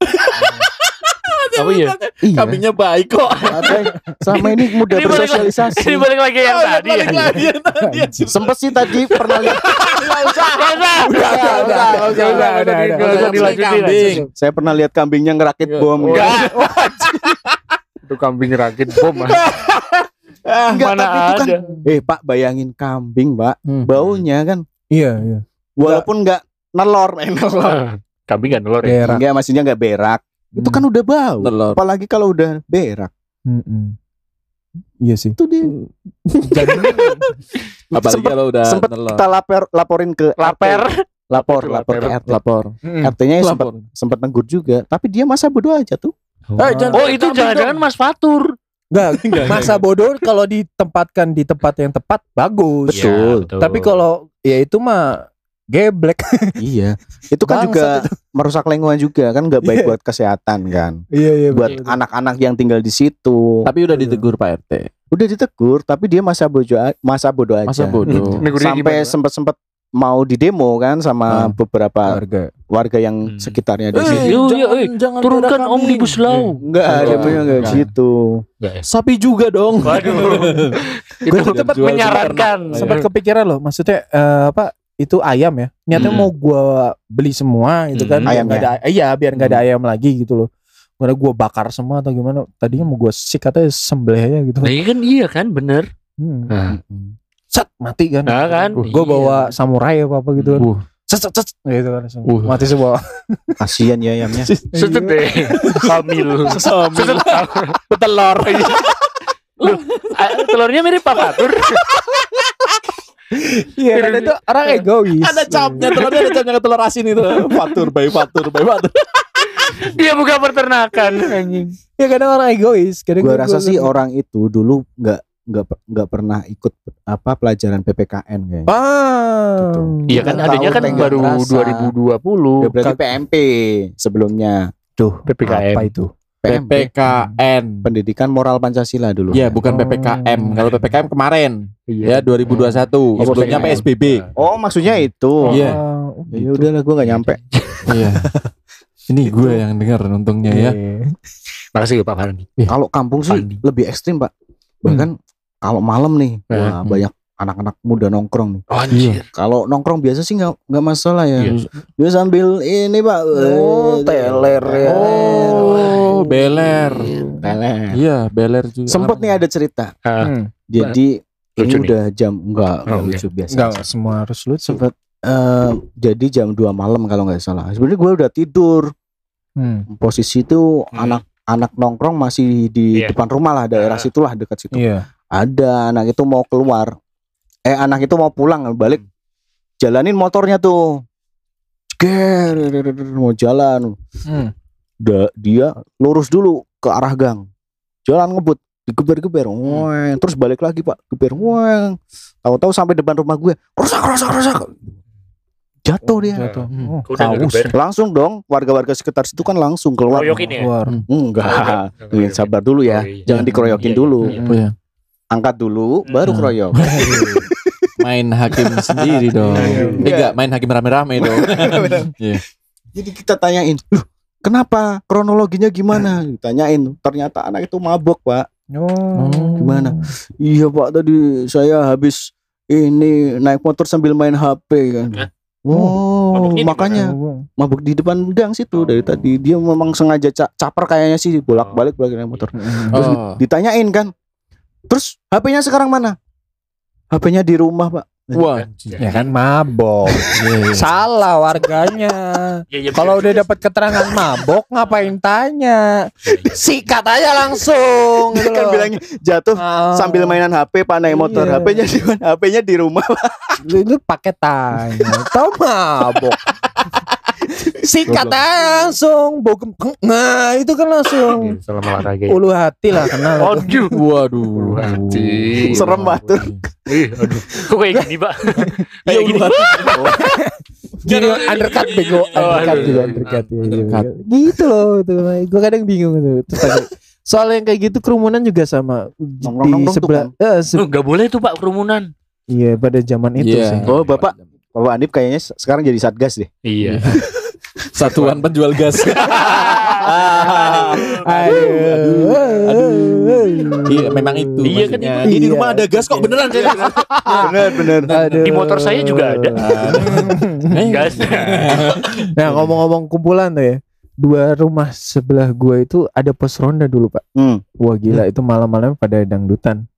Oh iya. Iya. Kambingnya baik kok. Ada- sama ini mudah Ini balik- bersosialisasi. Ini balik lagi yang tadi ya. lagi yang tadi. Sempet sih tadi pernah lihat Gak usah. Udah, udah, udah, udah, udah, udah, Gak udah. usah dilanjutin. Kambing. saya pernah lihat kambingnya ngerakit bom. Enggak. Itu kambing rakit bom. ah. Enggak, Mana tapi itu kan eh Pak bayangin kambing, Pak. Hmm. Baunya kan Iya iya walaupun enggak nelor, eh, nelor. Kambing gak nelor ya? Berak Enggak, maksudnya enggak berak. Itu kan udah bau. Telur. Apalagi kalau udah berak. Mm-mm. Iya sih Itu dia. Apalagi Sempet- kalau udah sempet telur. kita lapor laporin ke lapor Itu lapor ke lapor. RT. lapor. RT-nya ya sempat sempat negur juga, tapi dia masa bodoh aja tuh. Eh, jangan Oh itu kambing jangan-jangan. Mas Fatur. Enggak Enggak, Masa bodoh kalau ditempatkan di tempat yang tepat Bagus Betul. Iya, Tapi kalau Ya itu mah Geblek iya. Itu kan juga merusak lingkungan juga kan nggak baik Iya. buat kesehatan kan. Iya iya Buat betul. anak-anak yang tinggal di situ. Tapi udah ditegur Pak RT. Udah ditegur tapi dia masa bodoh masa bodoh aja. Masa bodoh. Sampai sempat-sempat mau di demo kan sama Ah. beberapa Harga warga yang Hmm. sekitarnya di Eh, situ. Iya, iya, jangan- eh, jangan Turunkan omnibus law. Enggak, Enggak, demonya enggak enggak. gitu. Enggak ya? Sapi juga dong. Waduh. itu jual menyarankan. sempat kepikiran loh maksudnya eh, apa itu ayam ya niatnya Hmm. mau gua beli semua gitu kan Hmm. nggak Ayamnya. ada iya biar nggak ada ayam lagi gitu loh karena gua bakar semua atau gimana tadinya mau gua sik katanya sembelih aja gitu Nah, iya kan iya kan bener. hmm. Nah, set mati kan nah kan. gue Iya. bawa samurai apa apa gitu kan Uh. set set set gitu kan. Uh. mati semua Kasihan ya ayamnya. Setet deh. Hamil. Telur. Loh, ah, telurnya mirip Pak Fatur. iya kan itu orang egois Ada capnya telurnya ada capnya ke telur asin itu. Fatur, bayi fatur, bayi fatur. Dia buka peternakan anjing. ya kadang orang egois kadang Gua gua- rasa gua- sih orang itu dulu nggak nggak nggak pernah ikut apa pelajaran PPKN kayaknya. ah Iya kan adanya kan baru rasa. 2020. Ya, berarti PMP sebelumnya. tuh PPKM. apa itu PMP. PPKN. Pendidikan Moral Pancasila dulu. Ya, bukan Oh. PPKM. Kalau PPKM kemarin, Iya. ya 2021. Oh, Sebelumnya PPKM. PSBB. Oh, maksudnya itu. Iya. Oh, Ya udahlah gua nggak nyampe. Iya. Ini gue yang dengar untungnya ya. Iya. Makasih Pak Fardi. Kalau kampung sih Pandi. lebih ekstrim, Pak. Bahkan kalau malam nih, wah Hmm. banyak anak-anak muda nongkrong nih. Oh, anjir. Kalau nongkrong biasa sih nggak nggak masalah ya. Iya. Dia sambil ini, Pak. Oh, Eh, teler ya. Oh, beler. Teler. Iya, beler juga. Sempet nih ada cerita. Hmm. Jadi Lucu ini nih. udah jam enggak, enggak Oh, lucu biasa. Enggak aja. semua harus lucu. Sempet eh, jadi jam 2 malam kalau nggak salah. Sebenarnya gue udah tidur. Hmm. Posisi itu Hmm. anak anak nongkrong masih di Iya. depan rumah lah, daerah Ah. situlah dekat situ. Iya. Ada anak itu mau keluar. Eh anak itu mau pulang balik jalanin motornya tuh. Ger, mau jalan. Hmm. Da- dia lurus dulu ke arah gang. Jalan ngebut, digeber-geber. Weng. Terus balik lagi, Pak. Geber. Weng. Tahu-tahu sampai depan rumah gue. Rusak, rusak, rusak. jatuh dia. Jatuh. Hmm. Oh, geber. Langsung dong warga-warga sekitar situ kan langsung keluar. Royokin ya? Keluar. Enggak. Enggak. Iya, sabar dulu ya. Oh, iya. Jangan dikeroyokin Iya, dulu. iya. Apa ya? Angkat dulu baru Hmm. keroyok. Main hakim sendiri dong. Iya. Eh, enggak, main hakim rame-rame dong. Iya. Jadi kita tanyain, "Loh, kenapa? Kronologinya gimana?" Ditanyain. Ternyata anak itu mabok, Pak. Oh. Gimana? Iya, Pak, tadi saya habis ini naik motor sambil main HP kan. Hah? Oh, di makanya mabuk di depan gang situ dari tadi. Dia memang sengaja ca- caper kayaknya sih bolak-balik balik naik motor. Terus Oh. ditanyain kan. Terus HP-nya sekarang mana? HP-nya di rumah, Pak. Wah, Ya kan mabok. Iya, iya. Salah warganya. Iya, iya, Kalau udah dapat keterangan mabok ngapain tanya? Sikat aja langsung. Dia gitu kan loh. bilangnya jatuh Ah. sambil mainan HP Pak naik motor. Iya. HP-nya di mana? HP-nya di rumah. lu, lu pakai tanya. Tahu mabok. Sikat aja langsung. Bogem. Nah, itu kan langsung Salam olahraga. ya. ulu hati lah kenal. itu. Aduh. Waduh. Hati. Serem banget. Ih, aduh. Kok kayak gini, Pak? Iya, Kayak gini. Gini undercut bego, Oh, undercut juga undercut. Iya, iya, Undercut. iya. Gitu loh tuh. Gue kadang bingung tuh. Soal yang kayak gitu kerumunan juga sama di sebelah eh, se- nggak boleh tuh, Pak, kerumunan. iya pada zaman itu Iya. sih. Oh, Bapak. Bapak Anip kayaknya se- sekarang jadi satgas deh. Iya. Satuan penjual gas. Aduh. Iya, memang itu. Iya kan. Ini di Iya. rumah ada gas kok beneran saya. benar. Aduh. Di motor saya juga ada. Gas. Nah ngomong-ngomong kumpulan tuh ya Dua rumah sebelah gua itu ada pos ronda dulu pak Hmm. Wah gila itu malam-malam pada dangdutan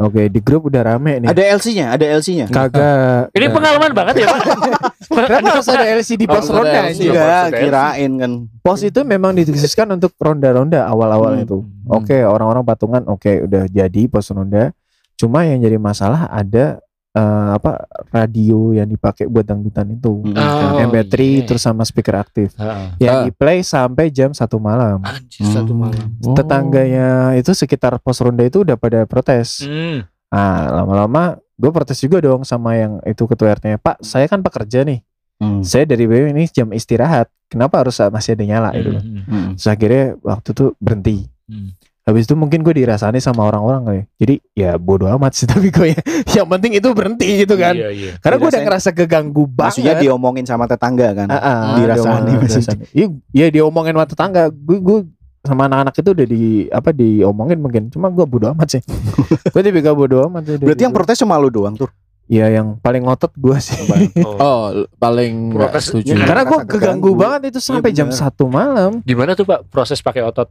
Oke di grup udah rame nih Ada LC-nya, ada LC-nya. Kagak Ini pengalaman banget ya, Pak. Kenapa harus ada LC di pos ada ronda? Enggak, Maksud kirain kan. Pos itu memang dikhususkan untuk ronda-ronda awal-awal Hmm. itu Oke orang-orang patungan oke udah jadi pos ronda Cuma yang jadi masalah ada eh, apa radio yang dipakai buat dangdutan itu Hmm. Oh, MP3 iya. terus sama speaker aktif Heeh. yang Ah. di play sampai jam satu malam Anjir, satu Hmm. malam. Oh. tetangganya itu sekitar pos ronda itu udah pada protes. Hmm. Nah lama-lama gue protes juga dong sama yang itu ketua RT-nya. Pak, saya kan pekerja nih. Hmm. Saya dari BW ini jam istirahat. Kenapa harus masih ada nyala itu? Hmm. Hmm. Terus akhirnya waktu itu berhenti. Hmm. Habis itu mungkin gue dirasani sama orang-orang kali. Jadi ya bodo amat sih tapi gue ya. Yang penting itu berhenti gitu kan. Iya, iya. Karena gue udah ngerasa keganggu banget. Maksudnya diomongin sama tetangga kan. Ah, ah, dirasani maksudnya. Iya, iya diomongin sama tetangga. Gue gue sama anak-anak itu udah di apa diomongin mungkin. Cuma gue bodo amat sih. gue tipikal bodo amat. sih Berarti yang protes cuma lu doang tuh. Iya yang paling ngotot gue sih. Oh. Oh, paling Protes- setuju. Ya, Karena gue keganggu keganggu. banget itu sampai Iya, jam satu malam. Gimana tuh, Pak, proses pakai otot?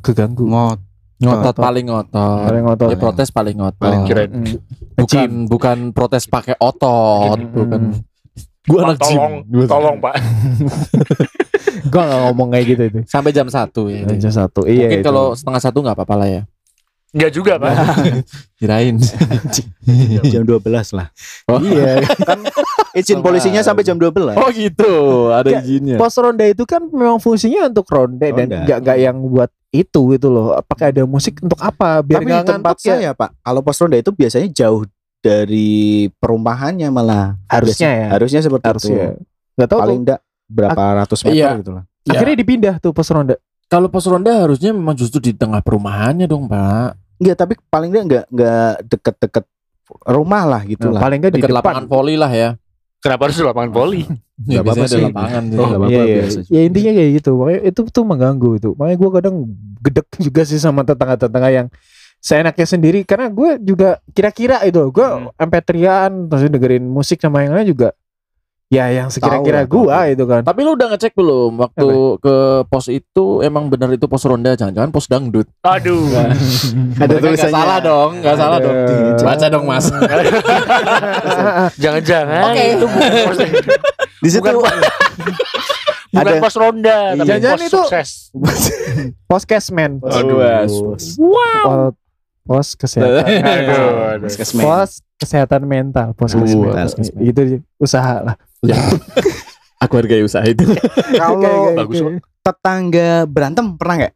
Keganggu. Ngot. ngotot Ngotot. paling ngotot. Paling ngotot. Ya protes paling ngotot. Paling kirain. Mm. bukan bukan protes pakai otot, Mm. bukan. Gua anak gym. tolong, Gua- tolong, Pak. Gue gak ngomong kayak gitu itu. Sampai jam satu ya. Jam satu. Iya. Mungkin kalau setengah satu nggak apa-apa lah ya. Enggak juga, Pak. Kirain. Jam 12 lah. iya. Kan izin polisinya sampai jam 12. oh gitu, ada Nggak, izinnya. Pos ronda itu kan memang fungsinya untuk ronde dan Ronda. gak, gak yang buat itu gitu loh. Apakah ada musik untuk apa? Biar Tapi di nggak tempat ngantuk ya. saya, Pak, kalau pos ronda itu biasanya jauh dari perumahannya malah. Harusnya ya. Harusnya seperti Harusnya. itu. Gak tahu Paling tuh. enggak berapa ratus meter Iya. gitu lah. Ya. Akhirnya dipindah tuh pos ronda. Kalau pos ronda harusnya memang justru di tengah perumahannya dong, Pak. Enggak, tapi paling enggak enggak enggak deket-deket rumah lah gitu Nah, lah. paling nggak di depan. lapangan voli lah ya. Kenapa harus di lapangan voli? Ya, apa-apa sih. lapangan Oh, gitu. nggak apa-apa, Iya, iya. biasa. Ya intinya kayak gitu. Makanya itu tuh mengganggu itu. Makanya gue kadang gedek juga sih sama tetangga-tetangga yang seenaknya sendiri karena gue juga kira-kira itu gue Hmm. MP3an terus dengerin musik sama yang lain juga ya yang sekira-kira Tahu lah, gue itu kan Tapi lu udah ngecek belum waktu ke pos itu emang benar itu pos ronda jangan-jangan pos dangdut. Aduh. Ada Nggak tulisannya. salah dong, nggak salah dong. Baca dong, Mas. Jangan-jangan Oke. itu bukan pos, Di situ bukan, bukan Ada- pos ronda, tapi Jangan-jangan pos itu- sukses. Poskesman Aduh. Pos- pos kesehatan Aduh, aduh. Pos kesehatan mental pos kesehatan puskesmen. itu usaha lah Ya. Aku hargai usaha itu. Kalau bagus tetangga berantem pernah nggak?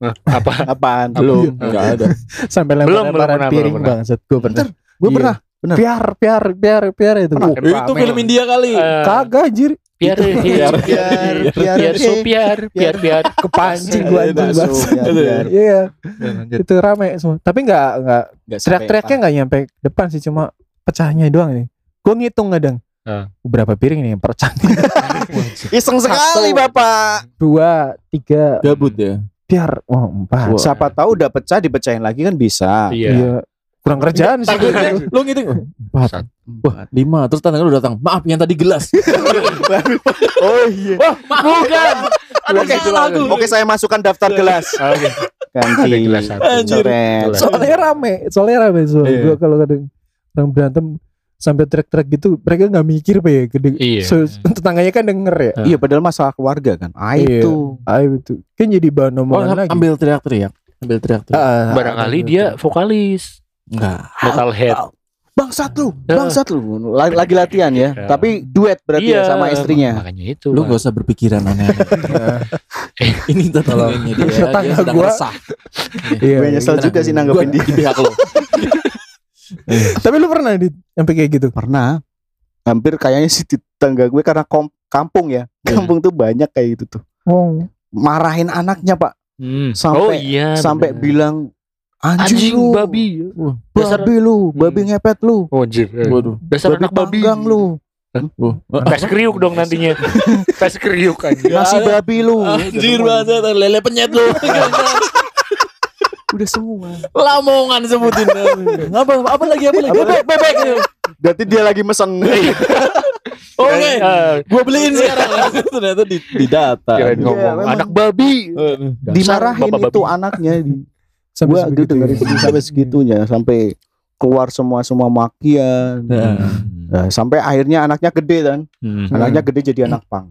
Nah, apa? Apaan? Belum, enggak ada. sampai Belum, belum lempar-lemparan pernah, piring belum pernah. bangsat gue pernah Gue Iya. pernah. bener. Piar, piar, piar, piar itu. Pernah. Oh, itu film India kali. Eh, Kagak anjir. Biar Biar- biar biar biar biar so biar biar biar Kepancing gua biar. Iya, itu rame semua. Tapi nggak nggak Nggak sampai teriak-teriaknya nggak nyampe depan sih, cuma pecahnya doang nih. Gue ngitung kadang. Ah. Berapa piring nih yang pecah? Iseng sekali bapak. Dua, tiga, Gabut ya. biar, oh empat. Wah. Siapa tahu udah pecah dipecahin lagi kan bisa. iya Iya. Kurang kerjaan sih. Takutnya lu ngitung empat, wah lima, terus tetangga lu datang. Maaf yang tadi gelas. Oh iya. wah maaf. bukan Oke, oke saya masukkan daftar gelas. oke Ganti. Gelas satu. Gelas. soalnya rame, soalnya rame soalnya. Iya. Gua kalau kadang orang berantem sampai teriak-teriak gitu, mereka nggak mikir apa ya. Gede. Iya. So, tetangganya kan denger ya. Iya padahal masalah keluarga kan. Ah Iya. itu. Ayo itu kan jadi bahan Oh, omongan lagi. ambil teriak-teriak. Ambil teriak-teriak. Ah, barangkali ah, dia vokalis Enggak. metalhead Bangsat lu, Ya. bangsat lu. Lagi, lagi latihan ya. Ya. Tapi duet berarti ya sama istrinya. makanya itu Lu Pak. gak usah berpikiran aneh-aneh. Ini tetangganya dia. Tetangga dia sedang gua. resah. Iya, Gue iya. nyesel juga sih nanggepin dia. di pihak lu. Tapi lu pernah di sampai kayak gitu? Pernah. Hampir kayaknya sih di tetangga gue karena kom- kampung ya. Kampung tuh banyak kayak gitu tuh. Oh. Marahin anaknya pak. Hmm. Sampai- oh iya Sampai bener. bilang anjing, anjing lu, babi dasar babi lu, babi Hmm. ngepet lu, oh anjir Waduh. dasar babi anak babi panggang lu, tes kriuk dong nantinya tes kriuk anjir nasi babi lu. Anjir banget lele penyet lu. Udah semua. Lamongan sebutin. apa apa lagi apa lagi? Bebek bebek. Berarti dia lagi mesen. Oke. Eh, Gua beliin sekarang. Ternyata di, di data. kirain ngomong memang. anak babi Dasar Dimarahin bapak itu babi. anaknya di Sampai gua gitu dengerin ya. sampai segitunya sampai keluar semua semua makian Nah. Nah, sampai akhirnya anaknya gede kan Hmm. anaknya gede jadi anak pang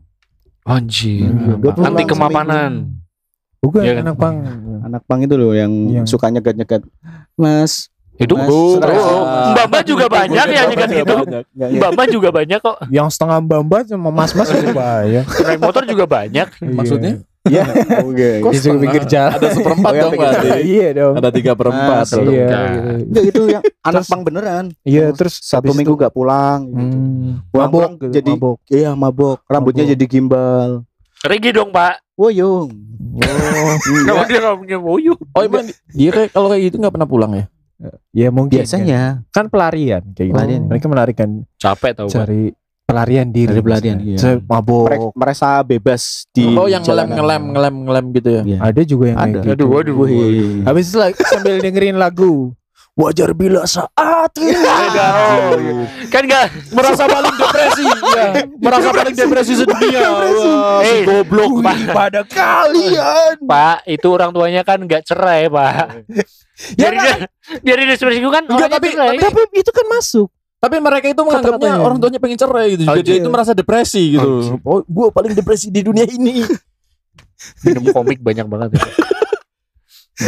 anjir Hmm. Anti kemapanan Bukan kan? anak pang. Anak pang itu loh yang Yang- suka nyegat nyegat mas itu Mas, oh, stres. mbak mbak juga banyak ya nyegat gitu mbak mbak juga banyak kok Yang setengah bamba sama mas-mas itu bahaya. naik motor juga banyak Maksudnya? ya oke Kok Di setengah? pinggir jalan. Ada seperempat Oh, dong berarti. Iya dong. Ada tiga perempat. Iya. Enggak. gitu. Itu yang anak pang beneran Iya terus satu minggu gak pulang Hmm. Pulang-pulang Mabok gitu, jadi mabok. iya mabok rambutnya jadi gimbal Regi dong pak woyong Oh, Kenapa dia ngomongnya woyu Oh emang dia kayak kalau kayak gitu nggak pernah pulang ya? ya mungkin biasanya kan pelarian kayak gitu. Pelarian. Mereka melarikan capek pak cari pelarian diri. Cari pelarian, iya. Mabok. Mereka bebas di oh yang ngelem ngelem ngelem ngelem gitu ya? Iya. Ada juga yang kayak Ada. gitu. aduh waduh Wih. Habis itu sambil dengerin lagu Wajar bila saat ini Oh, kan gak Merasa paling depresi, ya. Merasa paling depresi sedunia. Wah, si Eh, goblok. Pak. pada kalian Pak, itu orang tuanya kan nggak cerai, Pak. Ya Biarin dia, biarin dia ekspresiku kan Enggak, tapi- cerai. Tapi itu kan masuk Tapi mereka itu menganggapnya orang tuanya pengen cerai gitu. Oh, Jadi dia itu merasa depresi gitu. Oh, gue paling depresi di dunia ini. minum komik banyak banget. Ya.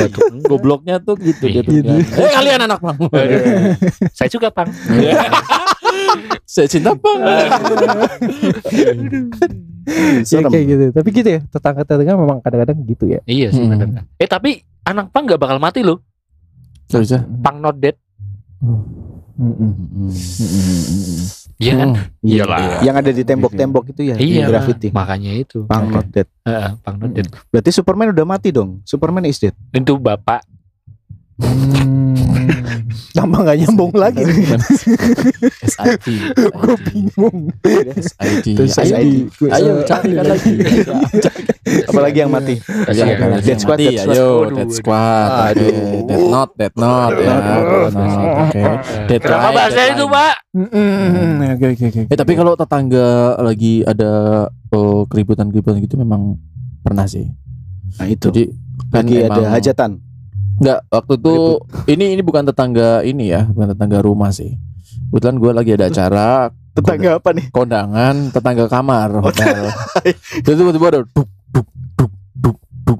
Gobloknya tuh gitu dia tuh. Gitu. Eh kalian anak bang. Aduh. Saya juga, Pang. Saya cinta bang. ya, Serem. kayak gitu Tapi gitu ya Tetangga-tetangga memang kadang-kadang gitu ya iya sih Hmm. Eh tapi anak Pang nggak bakal mati loh. Gak bisa. Pang not dead. Mm-mm. Iya kan? Iya. Iyalah. Yang ada di tembok-tembok itu ya, di Iya. graffiti. Makanya itu. Pang not dead. Heeh, Pang not dead. Berarti Superman udah mati dong. Superman is dead. Itu bapak. Hmm. Tambah gak nyambung lagi SID. Gue bingung SID. Terus Ayo, carikan lagi. Apalagi yang mati. Dead yang Squad, mati. Dead Squad. Ayo, Dead. Squad. Dead Note, Dead Note ya. Oke. Dead Kenapa Dead itu. Pak? Mm-mm. Oke oke oke Eh tapi kalau tetangga lagi ada oh, keributan-keributan gitu memang pernah sih. Nah itu. Jadi kan Lagi ada emang- hajatan. Enggak, waktu itu ini ini bukan tetangga ini ya, bukan tetangga rumah sih. Kebetulan gue lagi ada acara Tetangga apa nih? kondangan tetangga kamar hotel. Terus tiba-tiba ada duk duk duk duk duk.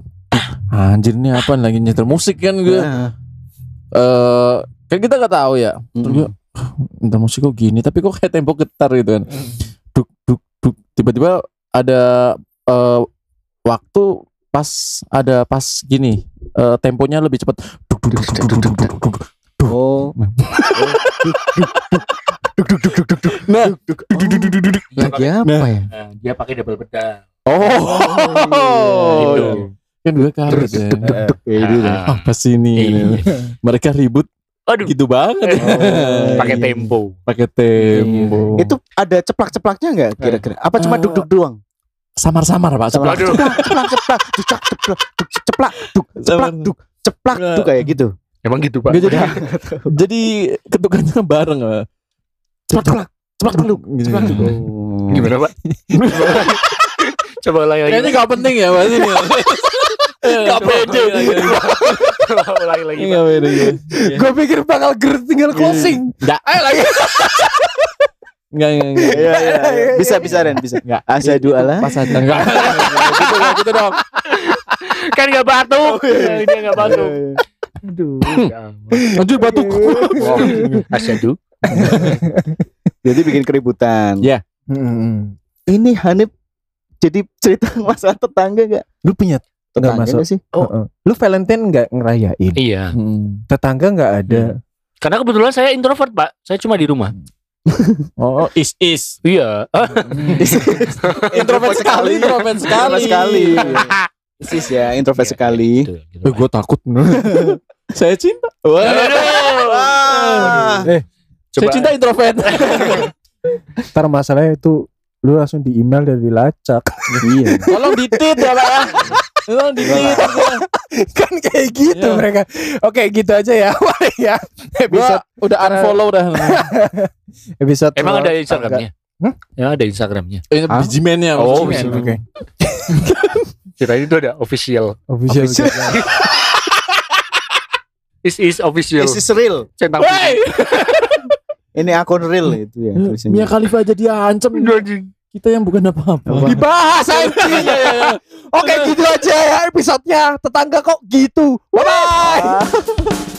Anjir ini apa lagi nyetel musik kan gue. Nah, Eh kan kita nggak tahu ya. Terus gue "Ah, nyetel musik kok gini, tapi kok kayak tembok getar gitu kan. Duk duk duk. Tiba-tiba ada eh, waktu pas ada pas gini eh, temponya lebih cepat. Oh. Oh. Nah, Lagi apa Nah. ya? Nah, dia pakai double pedal. oh, Gitu. kan gue kaget ya. Gitu. Ah. Apa sih ini? Iya. Mereka ribut Aduh, gitu banget. Oh. pakai Iya. tempo. Pakai tempo. Itu ada ceplak-ceplaknya nggak kira-kira? Apa cuma Eh, duk-duk doang? Samar-samar Pak. Ceplak, Ceplak. Ceplak, ceplak, ceplak, duk, ceplak, duk, ceplak, duk, ceplak, Samar. duk, ceplak, tuh kayak gitu. Emang gitu, Pak. Jadi jadi ketukannya bareng. Pak. Ceplak ceplak ceplak dulu. Gitu. Ceplak, duk. Gimana, Pak? Coba ulangi lagi. Kayaknya gak penting ya Mas ini. Gak pede. ulangi lagi, Pak. Gak pede. iya. Gue pikir bakal ger tinggal closing. Nggak. Ayo lagi. Enggak enggak enggak. Iya, iya, iya. Bisa, bisa, Ren, bisa. Enggak. Asyhadu Allah. Pas aja enggak. Gitu dong, gitu dong. Kan gak batuk. Dia gak batuk. Aduh. ya ampun. Anjir batuk. Asyadu. Jadi bikin keributan. Ya. Hmm. Ini Hanif jadi cerita masalah tetangga gak? Lu punya Tetangga masuk. nggak sih? oh. Lu Valentine nggak ngerayain? Iya. Tetangga nggak ada. Karena kebetulan saya introvert, Pak. Saya cuma di rumah. Oh, is is. Iya. Introvert sekali, introvert sekali. Introvert sekali. Sis ya, introvert sekali. gitu, gitu, Eh, gue takut. Saya cinta. Wah. Ah. Eh, Saya cinta introvert. ntar masalahnya itu lu langsung di email dari dilacak. Iya. Tolong ditit ya, Pak. Tolong ditit. kan kayak gitu Iya. mereka. Oke, gitu aja ya. Ya. Gua Episode udah unfollow dah. episode Emang ada. Instagramnya? Hmm? Ya ada Instagramnya. Ini Hah? bijimennya. Oh, bijimen. Oke. Kira itu ada official. Official. Official. Is is official. This is real. Centang Ini akun real itu ya. Mia Khalifa aja dia ancam. Kita yang bukan apa-apa. Apa? Dibahas anjing. Oke, gitu aja ya episodenya. Tetangga kok gitu. Bye bye.